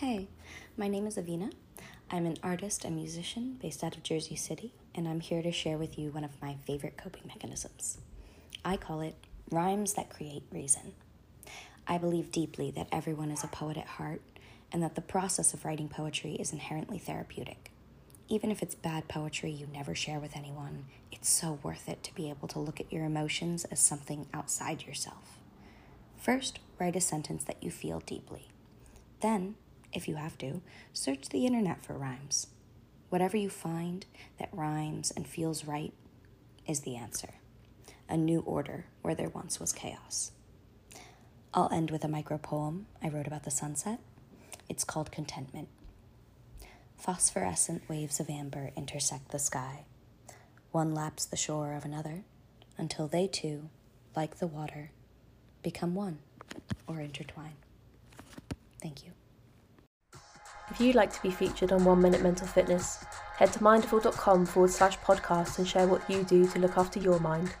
Hey, my name is Avina. I'm an artist and musician based out of Jersey City, and I'm here to share with you one of my favorite coping mechanisms. I call it rhymes that create reason. I believe deeply that everyone is a poet at heart, and that the process of writing poetry is inherently therapeutic. Even if it's bad poetry you never share with anyone, it's so worth it to be able to look at your emotions as something outside yourself. First, write a sentence that you feel deeply. Then, if you have to, search the internet for rhymes. Whatever you find that rhymes and feels right is the answer. A new order where there once was chaos. I'll end with a micro poem I wrote about the sunset. It's called Contentment. Phosphorescent waves of amber intersect the sky. One laps the shore of another until they too, like the water, become one or intertwine. Thank you. If you'd like to be featured on One Minute Mental Fitness, head to mindful.com forward slash podcast and share what you do to look after your mind.